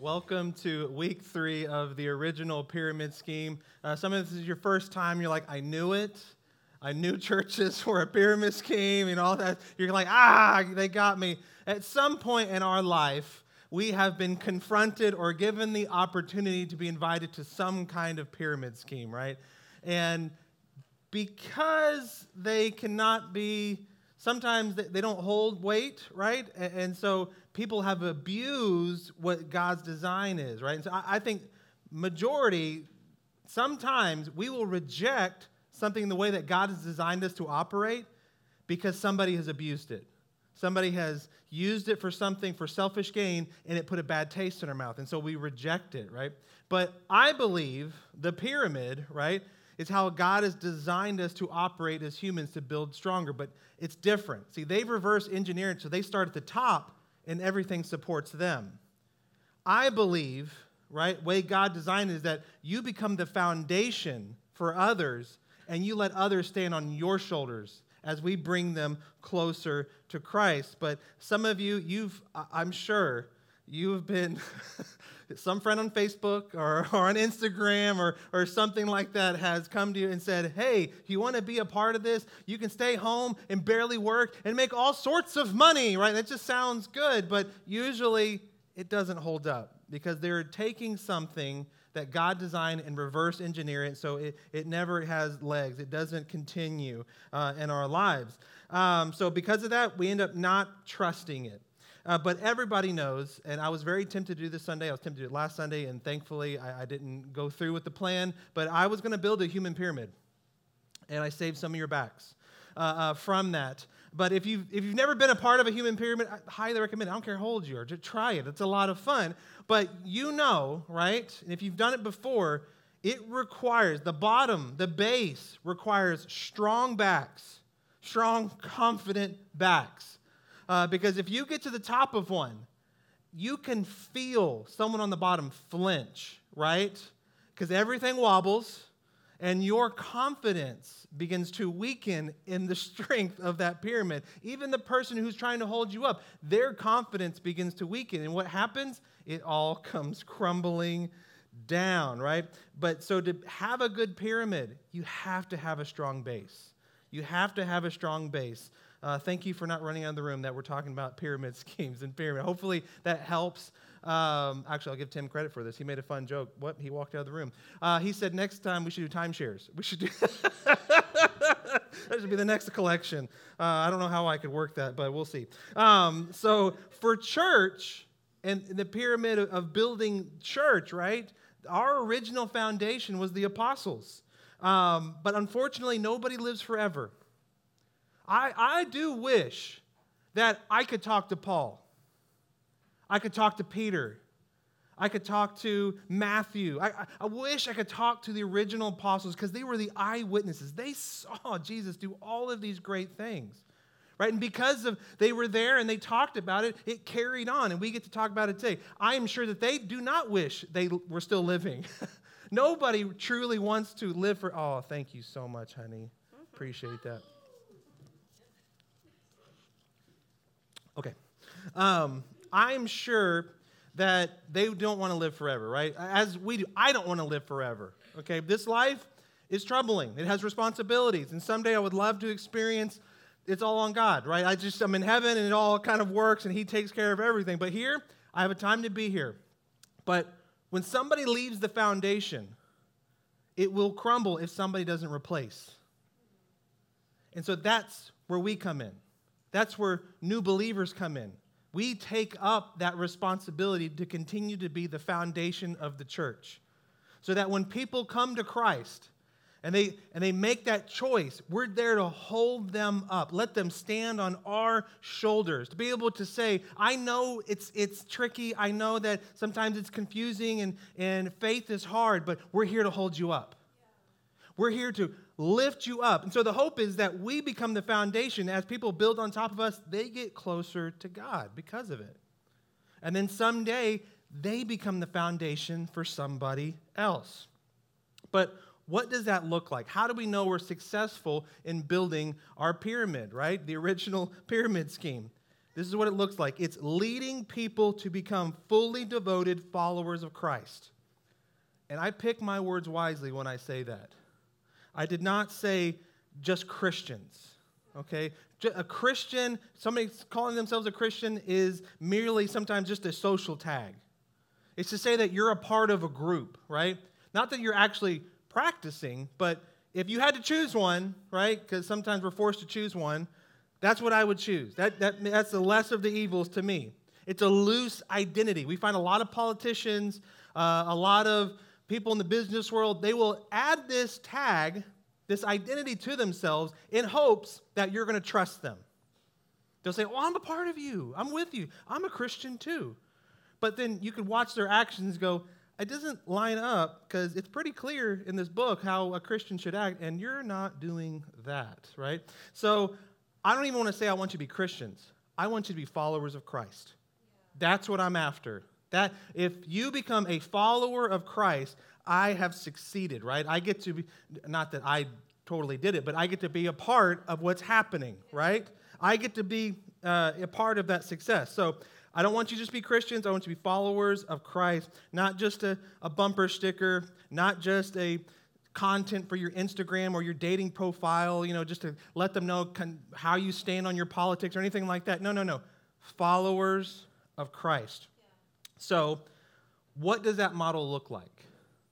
Welcome to week three of the original pyramid scheme. Uh, some of this is your first time. You're like, I knew it. I knew churches were a pyramid scheme and all that. You're like, ah, they got me. At some point in our life, we have been confronted or given the opportunity to be invited to some kind of pyramid scheme, right? And because they cannot be, sometimes they don't hold weight, right? And so people have abused what God's design is, right? And so I, think majority, sometimes we will reject something the way that God has designed us to operate because somebody has abused it. Somebody has used it for something for selfish gain and it put a bad taste in our mouth. And so we reject it, right? But I believe the pyramid, right, is how God has designed us to operate as humans to build stronger. But it's different. See, they've reverse engineered, so they start at the top and everything supports them. I believe, right, way God designed is that you become the foundation for others and you let others stand on your shoulders as we bring them closer to Christ. But some of you, you've, I'm sure, you've been some friend on Facebook or, or on Instagram or, or something like that has come to you and said, Hey, you want to be a part of this? You can stay home and barely work and make all sorts of money, right? That just sounds good, but usually it doesn't hold up because they're taking something that God designed and reverse engineer it so it, it never has legs. It doesn't continue uh, in our lives. Um, so, because of that, we end up not trusting it. Uh, but everybody knows, and I was very tempted to do this Sunday. I was tempted to do it last Sunday, and thankfully I, I didn't go through with the plan. But I was going to build a human pyramid, and I saved some of your backs uh, uh, from that. But if you've, if you've never been a part of a human pyramid, I highly recommend it. I don't care how old you are, just try it. It's a lot of fun. But you know, right? And if you've done it before, it requires, the bottom, the base requires strong backs, strong, confident backs. Uh, because if you get to the top of one, you can feel someone on the bottom flinch, right? Because everything wobbles and your confidence begins to weaken in the strength of that pyramid. Even the person who's trying to hold you up, their confidence begins to weaken. And what happens? It all comes crumbling down, right? But so to have a good pyramid, you have to have a strong base. You have to have a strong base. Uh, thank you for not running out of the room that we're talking about pyramid schemes and pyramid. Hopefully that helps. Um, actually, I'll give Tim credit for this. He made a fun joke. What? He walked out of the room. Uh, he said next time we should do timeshares. We should do. that should be the next collection. Uh, I don't know how I could work that, but we'll see. Um, so for church and the pyramid of building church, right? Our original foundation was the apostles. Um, but unfortunately, nobody lives forever. I, I do wish that I could talk to Paul. I could talk to Peter. I could talk to Matthew. I, I, wish I could talk to the original apostles because they were the eyewitnesses. They saw Jesus do all of these great things. Right? And because of they were there and they talked about it, it carried on, and we get to talk about it today. I am sure that they do not wish they were still living. Nobody truly wants to live for. Oh, thank you so much, honey. Appreciate that. Okay. Um, I'm sure that they don't want to live forever, right? As we do. I don't want to live forever. Okay. This life is troubling, it has responsibilities. And someday I would love to experience it's all on God, right? I just, I'm in heaven and it all kind of works and He takes care of everything. But here, I have a time to be here. But when somebody leaves the foundation, it will crumble if somebody doesn't replace. And so that's where we come in. That's where new believers come in. We take up that responsibility to continue to be the foundation of the church. So that when people come to Christ and they, and they make that choice, we're there to hold them up, let them stand on our shoulders, to be able to say, I know it's, it's tricky, I know that sometimes it's confusing and, and faith is hard, but we're here to hold you up. We're here to lift you up. And so the hope is that we become the foundation. As people build on top of us, they get closer to God because of it. And then someday, they become the foundation for somebody else. But what does that look like? How do we know we're successful in building our pyramid, right? The original pyramid scheme. This is what it looks like it's leading people to become fully devoted followers of Christ. And I pick my words wisely when I say that. I did not say just Christians, okay? A Christian, somebody calling themselves a Christian, is merely sometimes just a social tag. It's to say that you're a part of a group, right? Not that you're actually practicing, but if you had to choose one, right? Because sometimes we're forced to choose one, that's what I would choose. That, that, that's the less of the evils to me. It's a loose identity. We find a lot of politicians, uh, a lot of people in the business world, they will add this tag, this identity to themselves in hopes that you're going to trust them. They'll say, Well, I'm a part of you. I'm with you. I'm a Christian too. But then you can watch their actions go, it doesn't line up because it's pretty clear in this book how a Christian should act, and you're not doing that, right? So I don't even want to say I want you to be Christians. I want you to be followers of Christ. That's what I'm after. That if you become a follower of Christ, I have succeeded, right? I get to be, not that I totally did it, but I get to be a part of what's happening, right? I get to be uh, a part of that success. So I don't want you to just be Christians. I want you to be followers of Christ, not just a, a bumper sticker, not just a content for your Instagram or your dating profile, you know, just to let them know con- how you stand on your politics or anything like that. No, no, no. Followers of Christ. So, what does that model look like?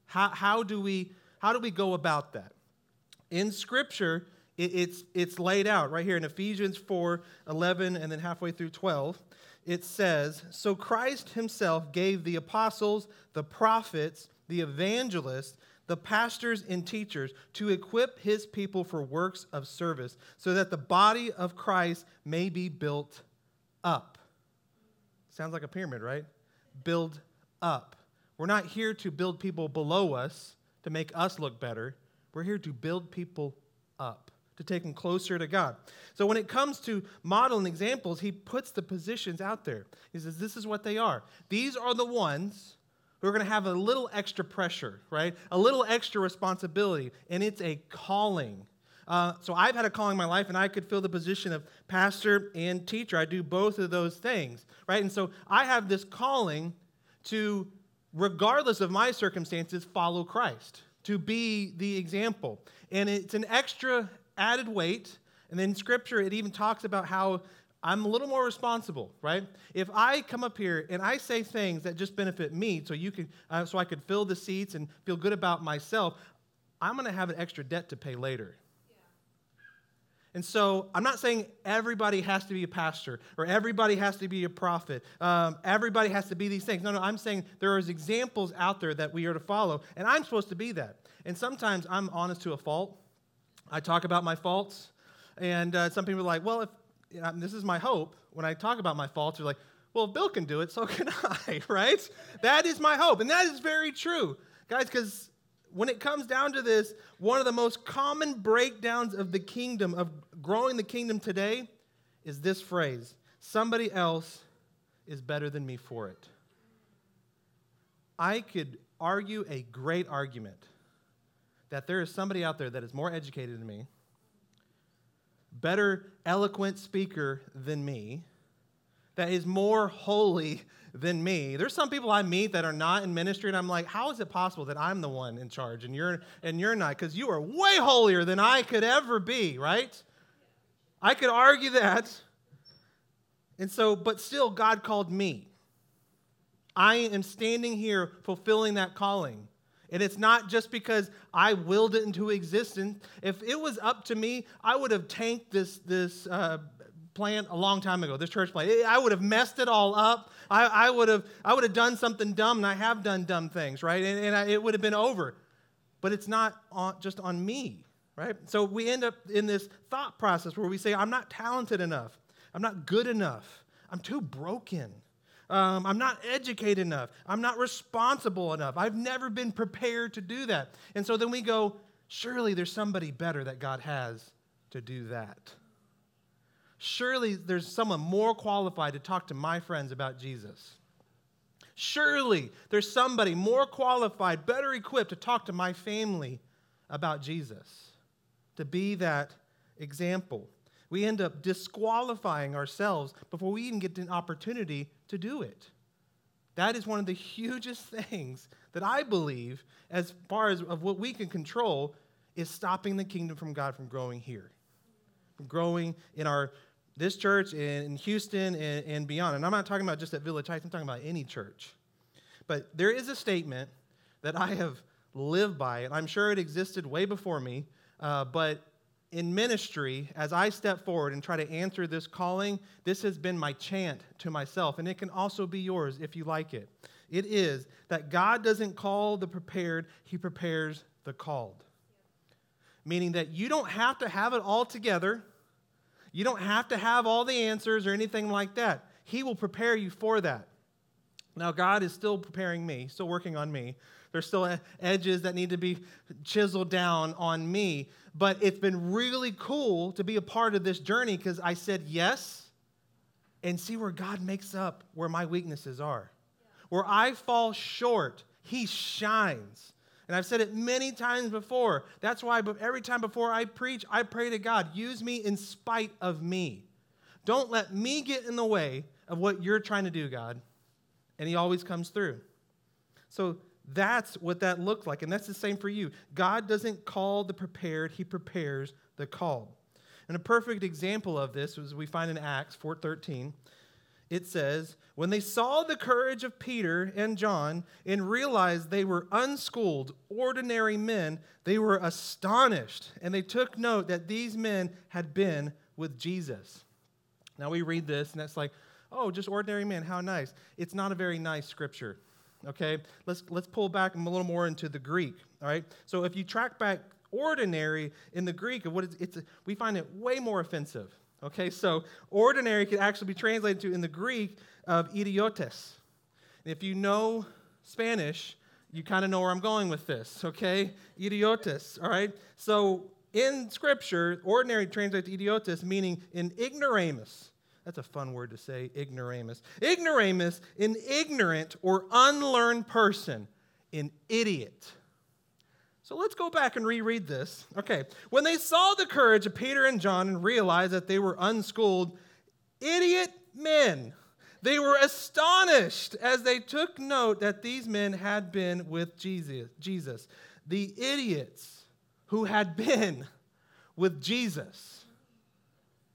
How, how, do, we, how do we go about that? In Scripture, it, it's, it's laid out right here in Ephesians 4 11 and then halfway through 12. It says, So Christ himself gave the apostles, the prophets, the evangelists, the pastors and teachers to equip his people for works of service so that the body of Christ may be built up. Sounds like a pyramid, right? Build up. We're not here to build people below us to make us look better. We're here to build people up, to take them closer to God. So when it comes to modeling examples, he puts the positions out there. He says, This is what they are. These are the ones who are going to have a little extra pressure, right? A little extra responsibility, and it's a calling. Uh, so I've had a calling in my life, and I could fill the position of pastor and teacher. I do both of those things, right? And so I have this calling to, regardless of my circumstances, follow Christ, to be the example. And it's an extra added weight. And then Scripture, it even talks about how I'm a little more responsible, right? If I come up here and I say things that just benefit me, so you can, uh, so I could fill the seats and feel good about myself, I'm going to have an extra debt to pay later. And so I'm not saying everybody has to be a pastor or everybody has to be a prophet. Um, everybody has to be these things. No, no, I'm saying there are examples out there that we are to follow, and I'm supposed to be that. And sometimes I'm honest to a fault. I talk about my faults, and uh, some people are like, well, if you know, this is my hope, when I talk about my faults, they're like, well, if Bill can do it, so can I, right? That is my hope, and that is very true. Guys, because when it comes down to this, one of the most common breakdowns of the kingdom, of growing the kingdom today, is this phrase somebody else is better than me for it. I could argue a great argument that there is somebody out there that is more educated than me, better eloquent speaker than me, that is more holy than me. There's some people I meet that are not in ministry, and I'm like, how is it possible that I'm the one in charge and you're and you're not? Because you are way holier than I could ever be, right? I could argue that. And so, but still, God called me. I am standing here fulfilling that calling. And it's not just because I willed it into existence. If it was up to me, I would have tanked this, this uh, plant a long time ago, this church plant. I would have messed it all up. I, I, would, have, I would have done something dumb, and I have done dumb things, right? And, and I, it would have been over. But it's not on, just on me, right? So we end up in this thought process where we say, I'm not talented enough. I'm not good enough. I'm too broken. Um, I'm not educated enough. I'm not responsible enough. I've never been prepared to do that. And so then we go, surely there's somebody better that God has to do that. Surely there's someone more qualified to talk to my friends about Jesus. Surely there's somebody more qualified, better equipped to talk to my family about Jesus, to be that example. We end up disqualifying ourselves before we even get an opportunity to do it. That is one of the hugest things that I believe, as far as of what we can control, is stopping the kingdom from God from growing here, from growing in our this church in Houston and, and beyond. And I'm not talking about just at Village Heights, I'm talking about any church. But there is a statement that I have lived by, and I'm sure it existed way before me, uh, but in ministry, as I step forward and try to answer this calling, this has been my chant to myself, and it can also be yours if you like it. It is that God doesn't call the prepared, He prepares the called. Meaning that you don't have to have it all together, you don't have to have all the answers or anything like that. He will prepare you for that. Now, God is still preparing me, still working on me. There's still edges that need to be chiseled down on me. But it's been really cool to be a part of this journey because I said yes and see where God makes up where my weaknesses are. Where I fall short, He shines. And I've said it many times before. That's why every time before I preach, I pray to God, use me in spite of me. Don't let me get in the way of what you're trying to do, God. And He always comes through. So that's what that looked like. And that's the same for you. God doesn't call the prepared, He prepares the called. And a perfect example of this was we find in Acts 4:13. It says, "When they saw the courage of Peter and John and realized they were unschooled, ordinary men, they were astonished, and they took note that these men had been with Jesus." Now we read this and it's like, "Oh, just ordinary men, how nice." It's not a very nice scripture okay? Let's, let's pull back a little more into the Greek, all right? So if you track back ordinary in the Greek, of what it's, it's we find it way more offensive, okay? So ordinary could actually be translated to in the Greek of idiotes. If you know Spanish, you kind of know where I'm going with this, okay? Idiotes, all right? So in Scripture, ordinary translates to idiotes, meaning in ignoramus. That's a fun word to say, ignoramus. Ignoramus, an ignorant or unlearned person, an idiot. So let's go back and reread this. Okay. When they saw the courage of Peter and John and realized that they were unschooled, idiot men, they were astonished as they took note that these men had been with Jesus. The idiots who had been with Jesus.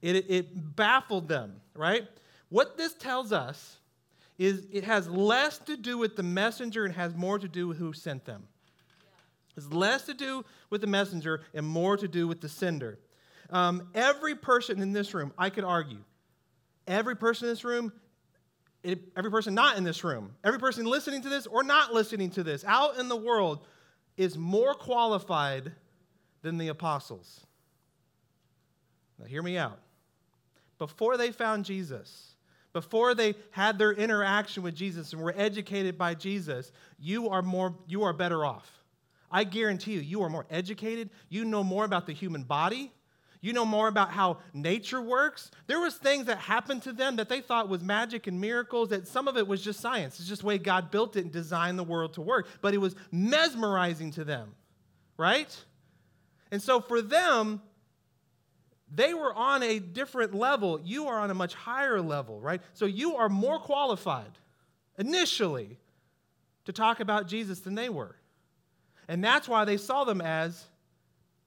It, it baffled them, right? What this tells us is it has less to do with the messenger and has more to do with who sent them. It's less to do with the messenger and more to do with the sender. Um, every person in this room, I could argue, every person in this room, it, every person not in this room, every person listening to this or not listening to this out in the world is more qualified than the apostles. Now, hear me out before they found Jesus, before they had their interaction with Jesus and were educated by Jesus, you are more you are better off. I guarantee you, you are more educated, you know more about the human body, you know more about how nature works. There was things that happened to them that they thought was magic and miracles that some of it was just science. It's just the way God built it and designed the world to work, but it was mesmerizing to them, right? And so for them, they were on a different level. You are on a much higher level, right? So you are more qualified initially to talk about Jesus than they were. And that's why they saw them as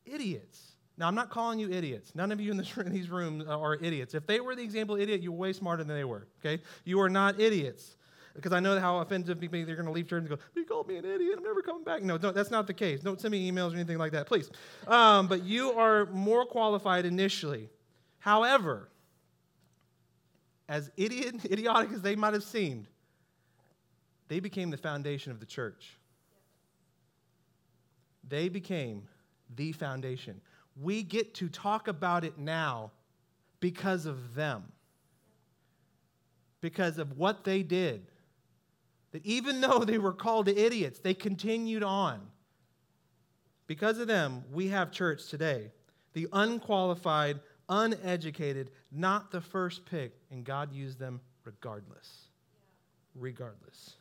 idiots. Now, I'm not calling you idiots. None of you in, this, in these rooms are idiots. If they were the example idiot, you're way smarter than they were, okay? You are not idiots because I know how offensive people they're going to leave church and go, "You called me an idiot. I'm never coming back." No, no, that's not the case. Don't send me emails or anything like that, please. Um, but you are more qualified initially. However, as idiot, idiotic as they might have seemed, they became the foundation of the church. They became the foundation. We get to talk about it now because of them, because of what they did that even though they were called idiots, they continued on. Because of them, we have church today. The unqualified, uneducated, not the first pick, and God used them regardless. Regardless.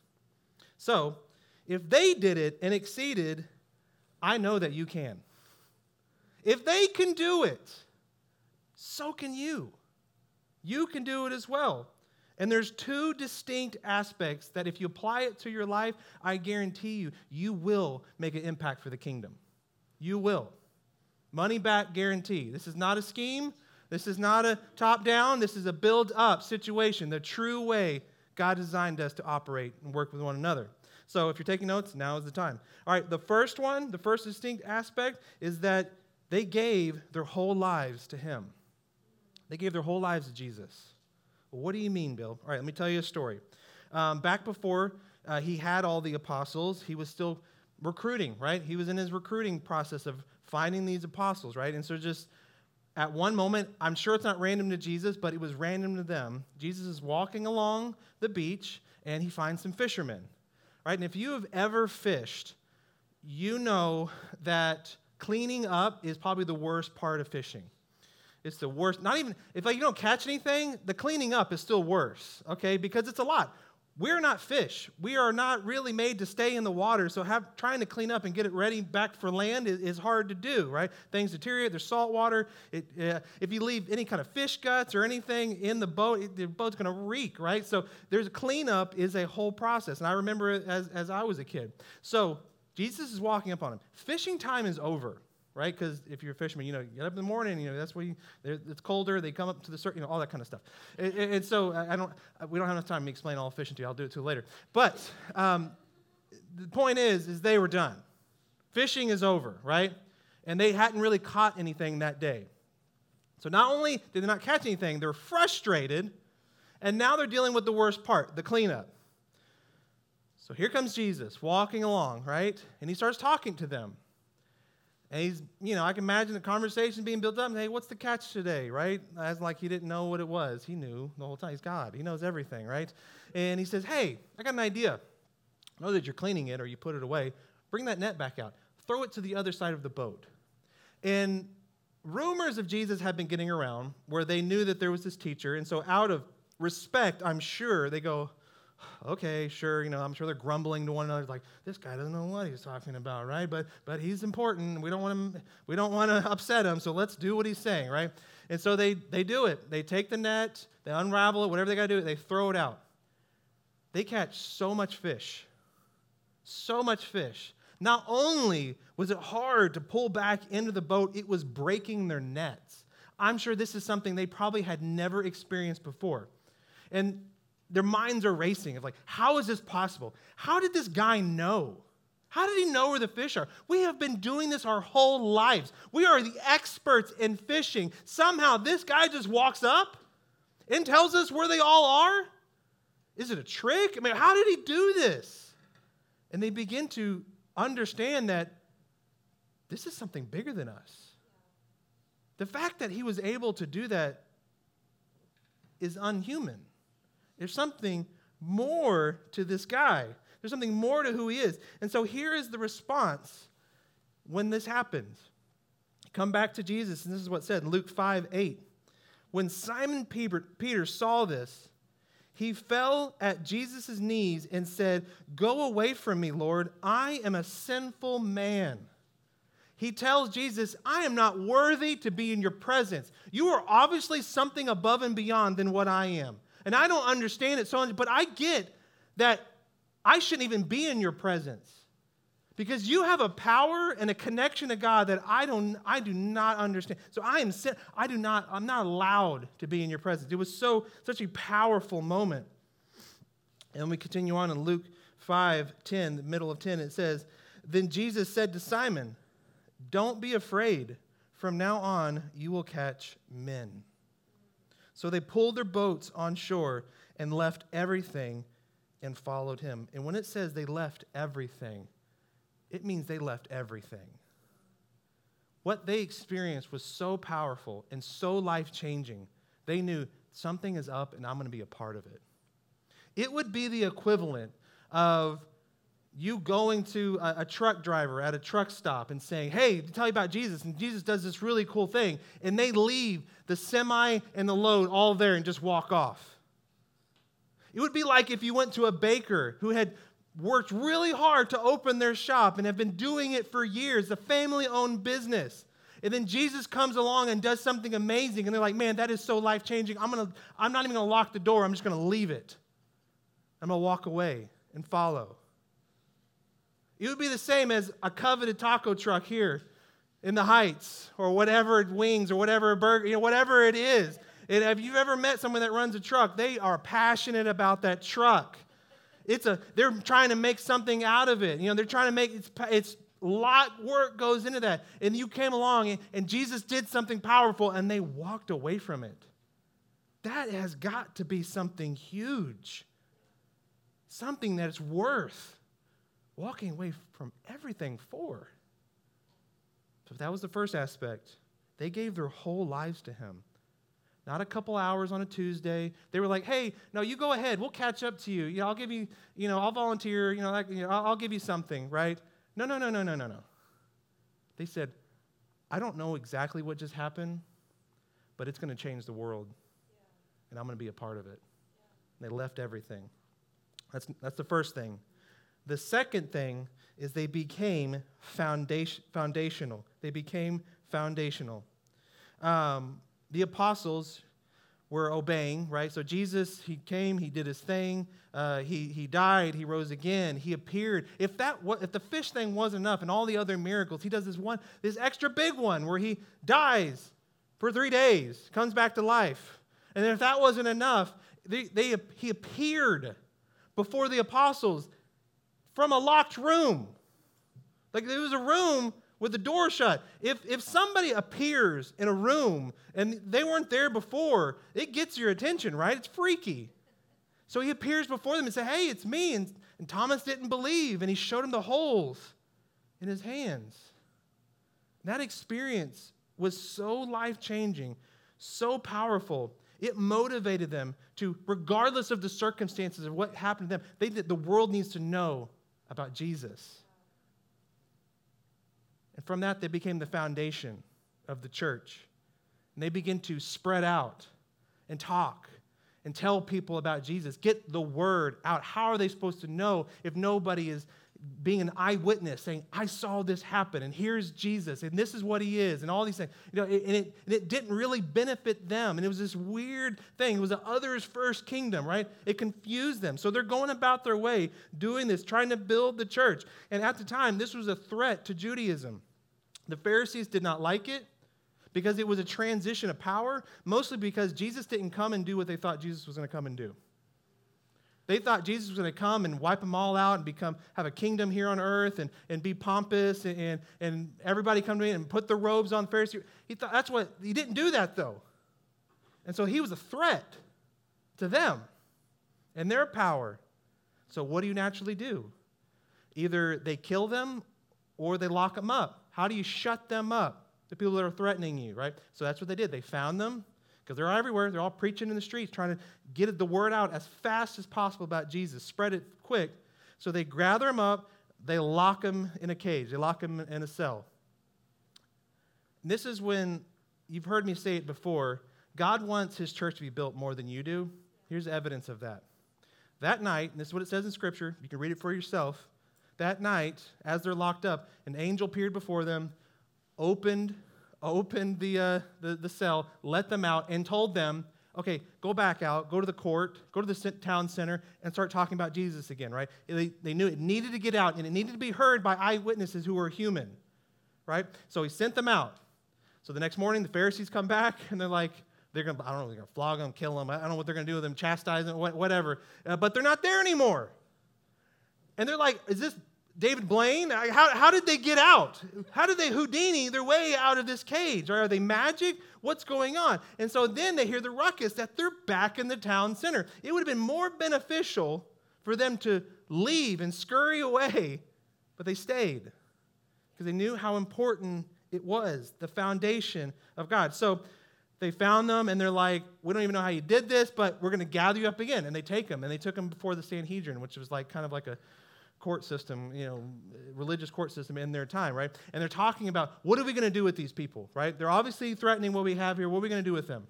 So, if they did it and exceeded, I know that you can. If they can do it, so can you. You can do it as well. And there's two distinct aspects that if you apply it to your life, I guarantee you, you will make an impact for the kingdom. You will. Money back guarantee. This is not a scheme. This is not a top down. This is a build up situation, the true way God designed us to operate and work with one another. So if you're taking notes, now is the time. All right, the first one, the first distinct aspect is that they gave their whole lives to Him. They gave their whole lives to Jesus. What do you mean, Bill? All right, let me tell you a story. Um, back before uh, he had all the apostles, he was still recruiting, right? He was in his recruiting process of finding these apostles, right? And so just at one moment, I'm sure it's not random to Jesus, but it was random to them. Jesus is walking along the beach and he finds some fishermen, right? And if you have ever fished, you know that cleaning up is probably the worst part of fishing. It's the worst. Not even, if like, you don't catch anything, the cleaning up is still worse, okay? Because it's a lot. We're not fish. We are not really made to stay in the water. So have, trying to clean up and get it ready back for land is, is hard to do, right? Things deteriorate. There's salt water. It, uh, if you leave any kind of fish guts or anything in the boat, it, the boat's going to reek, right? So there's cleanup is a whole process. And I remember as, as I was a kid. So Jesus is walking up on him. Fishing time is over right? Because if you're a fisherman, you know, you get up in the morning, you know, that's you, it's colder, they come up to the surface, you know, all that kind of stuff. And, and, so I don't, we don't have enough time to explain all fishing to you. I'll do it to you later. But um, the point is, is they were done. Fishing is over, right? And they hadn't really caught anything that day. So not only did they not catch anything, they're frustrated, and now they're dealing with the worst part, the cleanup. So here comes Jesus walking along, right? And he starts talking to them. And he's, you know, I can imagine the conversation being built up. And, hey, what's the catch today, right? As like he didn't know what it was. He knew the whole time. He's God. He knows everything, right? And he says, hey, I got an idea. I know that you're cleaning it or you put it away. Bring that net back out. Throw it to the other side of the boat. And rumors of Jesus had been getting around where they knew that there was this teacher. And so, out of respect, I'm sure they go, okay, sure, you know, I'm sure they're grumbling to one another, like, this guy doesn't know what he's talking about, right? But but he's important. We don't want him, we don't want to upset him, so let's do what he's saying, right? And so they they do it. They take the net, they unravel it, whatever they gotta do, they throw it out. They catch so much fish. So much fish. Not only was it hard to pull back into the boat, it was breaking their nets. I'm sure this is something they probably had never experienced before. And their minds are racing of like, how is this possible? How did this guy know? How did he know where the fish are? We have been doing this our whole lives. We are the experts in fishing. Somehow this guy just walks up and tells us where they all are? Is it a trick? I mean, how did he do this? And they begin to understand that this is something bigger than us. The fact that he was able to do that is unhuman. There's something more to this guy. There's something more to who he is. And so here is the response when this happens. Come back to Jesus, and this is what said in Luke 5 8. When Simon Peter saw this, he fell at Jesus' knees and said, Go away from me, Lord. I am a sinful man. He tells Jesus, I am not worthy to be in your presence. You are obviously something above and beyond than what I am. And I don't understand it so but I get that I shouldn't even be in your presence. Because you have a power and a connection to God that I don't I do not understand. So I am I do not I'm not allowed to be in your presence. It was so such a powerful moment. And we continue on in Luke 5, 10, the middle of 10, it says, Then Jesus said to Simon, Don't be afraid. From now on, you will catch men. So they pulled their boats on shore and left everything and followed him. And when it says they left everything, it means they left everything. What they experienced was so powerful and so life changing. They knew something is up and I'm going to be a part of it. It would be the equivalent of you going to a, a, truck driver at a truck stop and saying, Hey, tell you about Jesus. And Jesus does this really cool thing. And they leave the semi and the load all there and just walk off. It would be like if you went to a baker who had worked really hard to open their shop and have been doing it for years, a family owned business. And then Jesus comes along and does something amazing. And they're like, man, that is so life changing. I'm, gonna, I'm not even going to lock the door. I'm just going to leave it. I'm going to walk away and follow. It would be the same as a coveted taco truck here in the Heights or whatever wings or whatever burger, you know, whatever it is. And have you ever met someone that runs a truck? They are passionate about that truck. It's a they're trying to make something out of it. You know, they're trying to make it's it's a lot work goes into that. And you came along and, and Jesus did something powerful and they walked away from it. That has got to be something huge. Something that is worth walking away from everything for. So that was the first aspect. They gave their whole lives to him. Not a couple hours on a Tuesday. They were like, "Hey, no, you go ahead. We'll catch up to you. You know, I'll give you, you know, I'll volunteer. You know, like, you know I'll, give you something, right?" No, no, no, no, no, no, no. They said, "I don't know exactly what just happened, but it's going to change the world, and I'm going to be a part of it." Yeah. They left everything. That's that's the first thing. The second thing is they became foundation, foundational. They became foundational. Um, the apostles were obeying, right? So Jesus, he came, he did his thing, uh, he, he died, he rose again, he appeared. If that was, if the fish thing wasn't enough and all the other miracles, he does this one, this extra big one where he dies for three days, comes back to life. And if that wasn't enough, they, they, he appeared before the apostles from a locked room. Like it was a room with the door shut. If, if somebody appears in a room and they weren't there before, it gets your attention, right? It's freaky. So he appears before them and says, Hey, it's me. And, and Thomas didn't believe, and he showed him the holes in his hands. That experience was so life changing, so powerful. It motivated them to, regardless of the circumstances of what happened to them, they, the world needs to know about Jesus. And from that, they became the foundation of the church. And they begin to spread out and talk and tell people about Jesus. Get the word out. How are they supposed to know if nobody is being an eyewitness, saying, I saw this happen, and here's Jesus, and this is what he is, and all these things. You know, and it, and it didn't really benefit them. And it was this weird thing. It was the others first kingdom, right? It confused them. So they're going about their way doing this, trying to build the church. And at the time, this was a threat to Judaism. The Pharisees did not like it because it was a transition of power, mostly because Jesus didn't come and do what they thought Jesus was going to come and do. They thought Jesus was going to come and wipe them all out and become have a kingdom here on earth and, and be pompous and, and, and everybody come to me and put the robes on Pharisees. He thought that's what he didn't do that though. And so he was a threat to them and their power. So what do you naturally do? Either they kill them or they lock them up. How do you shut them up? The people that are threatening you, right? So that's what they did. They found them because they're everywhere. They're all preaching in the streets, trying to get the word out as fast as possible about Jesus, spread it quick. So they gather him up, they lock him in a cage, they lock him in a cell. And this is when you've heard me say it before God wants his church to be built more than you do. Here's evidence of that. That night, and this is what it says in Scripture, you can read it for yourself. That night, as they're locked up, an angel appeared before them, opened opened the, uh, the, the cell, let them out, and told them, okay, go back out, go to the court, go to the town center, and start talking about Jesus again, right? They, they knew it needed to get out, and it needed to be heard by eyewitnesses who were human, right? So he sent them out. So the next morning, the Pharisees come back, and they're like, they're to, I don't know, they're going to flog them, kill them, I don't know what they're going to do with them, chastise them, whatever. Uh, but they're not there anymore. And they're like, is this David Blaine? How, how did they get out? How did they Houdini their way out of this cage? Are they magic? What's going on? And so then they hear the ruckus that they're back in the town center. It would have been more beneficial for them to leave and scurry away, but they stayed because they knew how important it was, the foundation of God. So they found them and they're like, We don't even know how you did this, but we're going to gather you up again. And they take them and they took them before the Sanhedrin, which was like kind of like a court system, you know, religious court system in their time, right? And they're talking about what are we going to do with these people, right? They're obviously threatening what we have here. What are we going to do with them?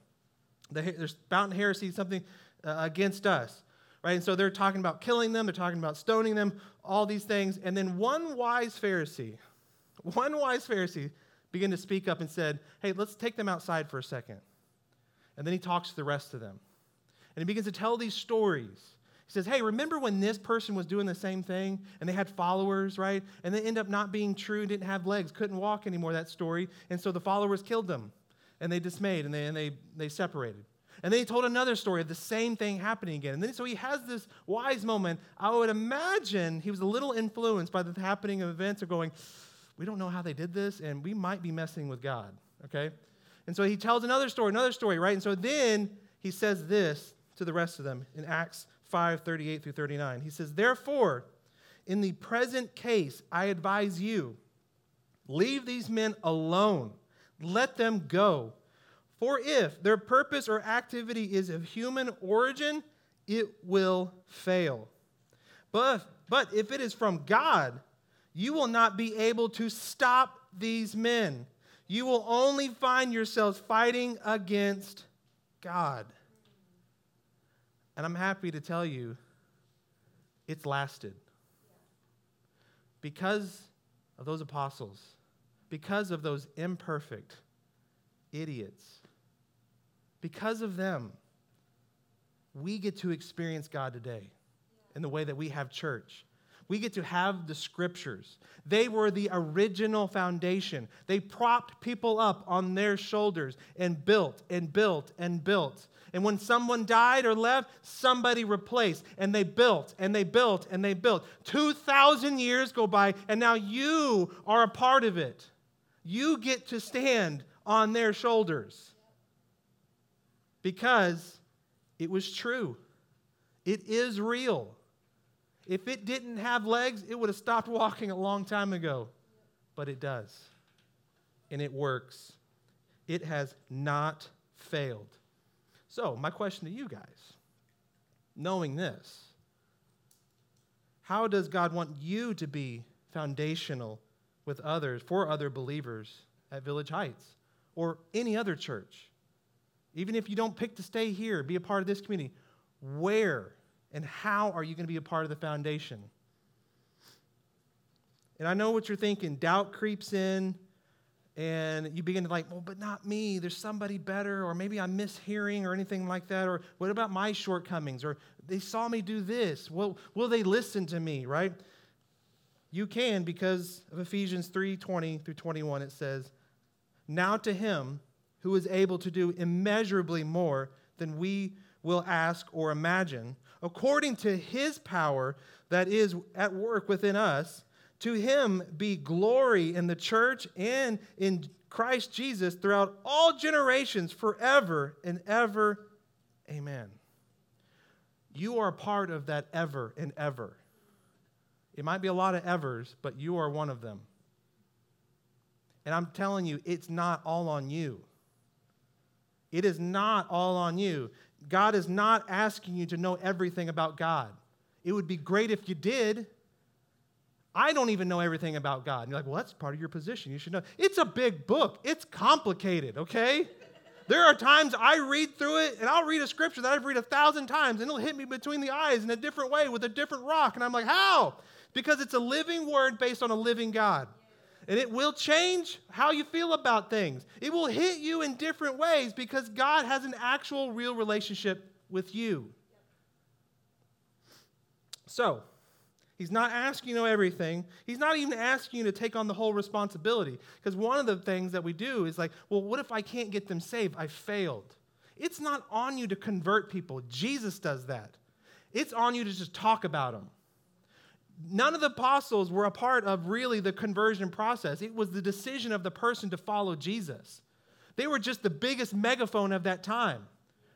They're spouting heresy, something uh, against us, right? And so they're talking about killing them. They're talking about stoning them, all these things. And then one wise Pharisee, one wise Pharisee began to speak up and said, Hey, let's take them outside for a second. And then he talks to the rest of them. And he begins to tell these stories. Says, Hey, remember when this person was doing the same thing and they had followers, right? And they end up not being true, didn't have legs, couldn't walk anymore, that story. And so the followers killed them and they dismayed and they, and they, they separated. And then he told another story of the same thing happening again. And then so he has this wise moment. I would imagine he was a little influenced by the happening of events of going, we don't know how they did this, and we might be messing with God, okay? And so he tells another story, another story, right? And so then he says this to the rest of them in Acts 5 38 through 39. He says, Therefore, in the present case, I advise you, leave these men alone, let them go. For if their purpose or activity is of human origin, it will fail. But, but if it is from God, you will not be able to stop these men. You will only find yourselves fighting against God. And I'm happy to tell you, it's lasted. Because of those apostles, because of those imperfect idiots, because of them, we get to experience God today in the way that we have church. We get to have the scriptures. They were the original foundation. They propped people up on their shoulders and built and built and built. And when someone died or left, somebody replaced. And they built and they built and they built. 2,000 years go by, and now you are a part of it. You get to stand on their shoulders because it was true, it is real. If it didn't have legs, it would have stopped walking a long time ago. But it does. And it works. It has not failed. So, my question to you guys, knowing this, how does God want you to be foundational with others, for other believers at Village Heights or any other church? Even if you don't pick to stay here, be a part of this community, where and how are you going to be a part of the foundation? And I know what you're thinking. Doubt creeps in, and you begin to like, well, but not me. There's somebody better, or maybe I'm mishearing, or anything like that. Or what about my shortcomings? Or they saw me do this. Well, will they listen to me, right? You can because of Ephesians 3 20 through 21. It says, Now to him who is able to do immeasurably more than we will ask or imagine according to his power that is at work within us. To him be glory in the church and in Christ Jesus throughout all generations, forever and ever. Amen. You are part of that ever and ever. It might be a lot of evers, but you are one of them. And I'm telling you, it's not all on you. It is not all on you. God is not asking you to know everything about God. It would be great if you did. I don't even know everything about God. And you're like, well, that's part of your position. You should know. It's a big book, it's complicated, okay? There are times I read through it and I'll read a scripture that I've read a thousand times and it'll hit me between the eyes in a different way with a different rock. And I'm like, how? Because it's a living word based on a living God. And it will change how you feel about things. It will hit you in different ways because God has an actual, real relationship with you. So, He's not asking you to know everything. He's not even asking you to take on the whole responsibility. Because one of the things that we do is like, well, what if I can't get them saved? I failed. It's not on you to convert people. Jesus does that. It's on you to just talk about them none of the apostles were a part of really the conversion process. It was the decision of the person to follow Jesus. They were just the biggest megaphone of that time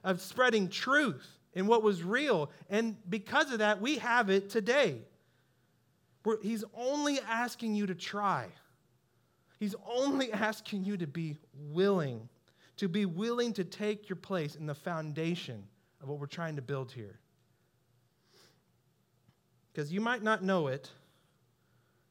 of spreading truth and what was real. And because of that, we have it today. He's only asking you to try. He's only asking you to be willing, to be willing to take your place in the foundation of what we're trying to build here. Because you might not know it,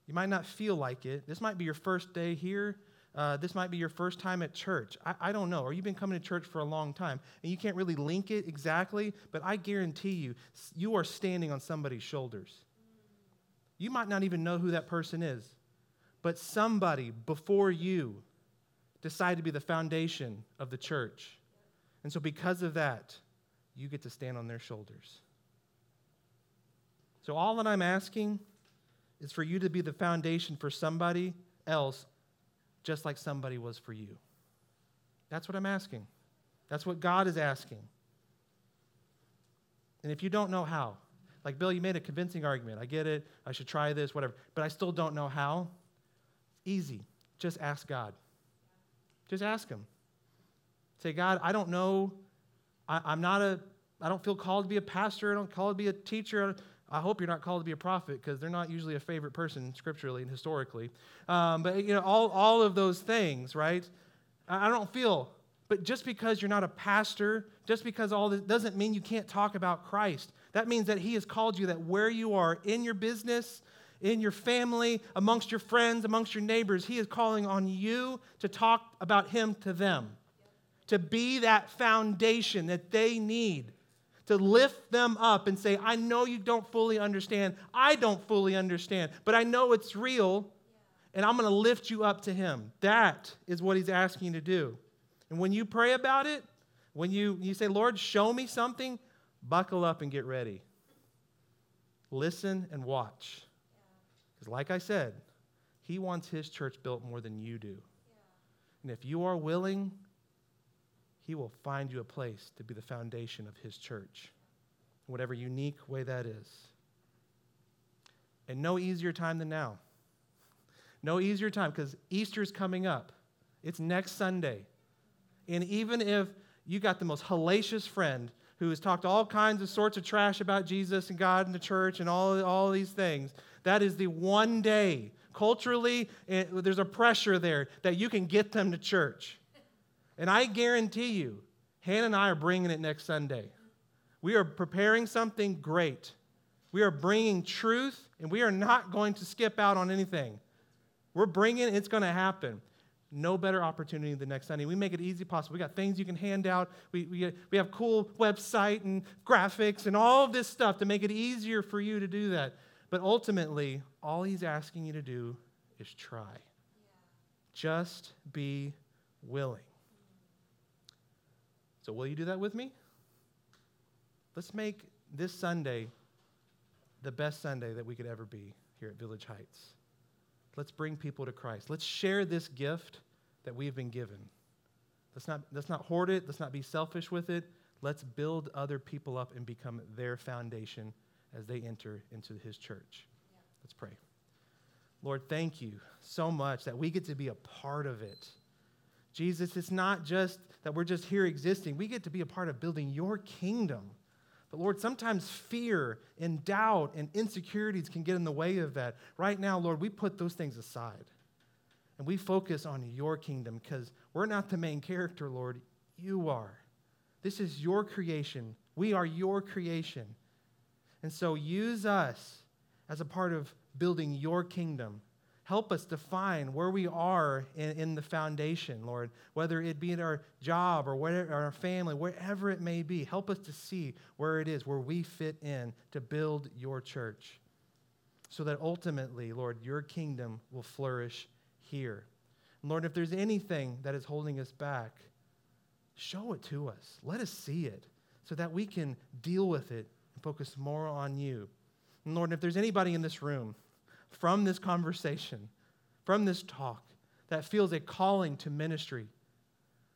you might not feel like it. This might be your first day here. Uh, this might be your first time at church. I, I don't know. Or you've been coming to church for a long time and you can't really link it exactly, but I guarantee you, you are standing on somebody's shoulders. You might not even know who that person is, but somebody before you decided to be the foundation of the church. And so, because of that, you get to stand on their shoulders. So, all that I'm asking is for you to be the foundation for somebody else, just like somebody was for you. That's what I'm asking. That's what God is asking. And if you don't know how, like Bill, you made a convincing argument. I get it. I should try this, whatever. But I still don't know how. Easy. Just ask God. Just ask Him. Say, God, I don't know. I, am not a, I don't feel called to be a pastor. I don't call to be a teacher. I hope you're not called to be a prophet because they're not usually a favorite person scripturally and historically. Um, but, you know, all, all of those things, right? I, I don't feel. But just because you're not a pastor, just because all this doesn't mean you can't talk about Christ. That means that He has called you that where you are in your business, in your family, amongst your friends, amongst your neighbors, He is calling on you to talk about Him to them, to be that foundation that they need to lift them up and say, I know you don't fully understand. I don't fully understand, but I know it's real, and I'm going to lift you up to Him. That is what He's asking you to do. And when you pray about it, when you, you say, Lord, show me something, buckle up and get ready. Listen and watch. Because, like I said, He wants His church built more than you do. And if you are willing, he will find you a place to be the foundation of His church, whatever unique way that is. And no easier time than now. No easier time because Easter's coming up. It's next Sunday. And even if you got the most hellacious friend who has talked all kinds of sorts of trash about Jesus and God and the church and all, all these things, that is the one day, culturally, eh, there's a pressure there that you can get them to church. And I guarantee you, Hannah and I are bringing it next Sunday. We are preparing something great. We are bringing truth, and we are not going to skip out on anything. We're bringing it's going to happen. No better opportunity than next Sunday. We make it easy possible. We got things you can hand out. We, we, we have cool website and graphics and all of this stuff to make it easier for you to do that. But ultimately, all he's asking you to do is try. Just be willing. So, will you do that with me? Let's make this Sunday the best Sunday that we could ever be here at Village Heights. Let's bring people to Christ. Let's share this gift that we've been given. Let's not, let's not hoard it. Let's not be selfish with it. Let's build other people up and become their foundation as they enter into his church. Yeah. Let's pray. Lord, thank you so much that we get to be a part of it. Jesus, it's not just that we're just here existing. We get to be a part of building your kingdom. But Lord, sometimes fear and doubt and insecurities can get in the way of that. Right now, Lord, we put those things aside and we focus on your kingdom because we're not the main character, Lord. You are. This is your creation. We are your creation. And so use us as a part of building your kingdom Help us define where we are in, in, the foundation, Lord, whether it be in our job or whatever, our family, wherever it may be. Help us to see where it is, where we fit in to build your church. So that ultimately, Lord, your kingdom will flourish here. And Lord, if there's anything that is holding us back, show it to us. Let us see it so that we can deal with it and focus more on you. And Lord, if there's anybody in this room, from this conversation, from this talk, that feels a calling to ministry.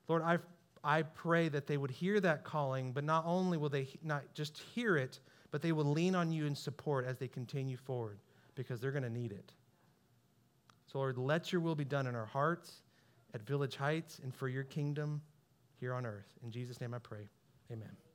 Lord, I, I pray that they would hear that calling, but not only will they not just hear it, but they will lean on you in support as they continue forward because they're going to need it. So, Lord, let your will be done in our hearts, at Village Heights, and for your kingdom here on earth. In Jesus' name I pray. Amen.